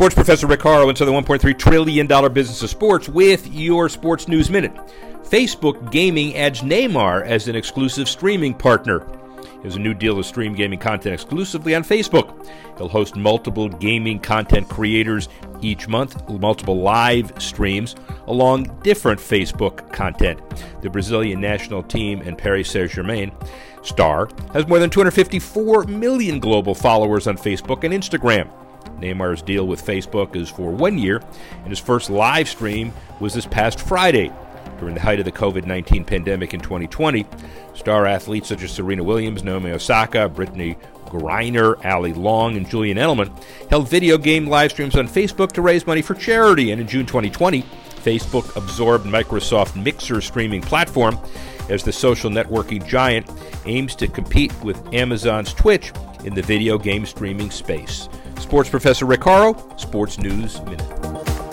Sports Professor Rick into the $1.3 trillion business of sports with your Sports News Minute. Facebook Gaming adds Neymar as an exclusive streaming partner. There's a new deal to stream gaming content exclusively on Facebook. He'll host multiple gaming content creators each month, multiple live streams along different Facebook content. The Brazilian national team and Paris Saint Germain star has more than 254 million global followers on Facebook and Instagram. Neymar's deal with Facebook is for one year, and his first live stream was this past Friday. During the height of the COVID 19 pandemic in 2020, star athletes such as Serena Williams, Naomi Osaka, Brittney Griner, Allie Long, and Julian Edelman held video game live streams on Facebook to raise money for charity. And in June 2020, Facebook absorbed Microsoft Mixer streaming platform as the social networking giant aims to compete with Amazon's Twitch in the video game streaming space. Sports Professor Rick Horrow, Sports News Minute.